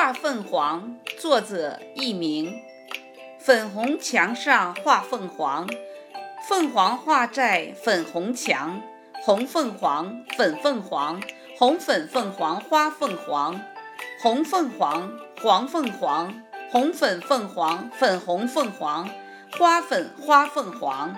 画凤凰作者佚名。粉红墙上画凤凰凤凰画在粉红墙红凤凰粉凤凰红粉凤凰花凤凰红凤凰黄凤凰红粉凤凰粉红凤凰花粉花凤凰。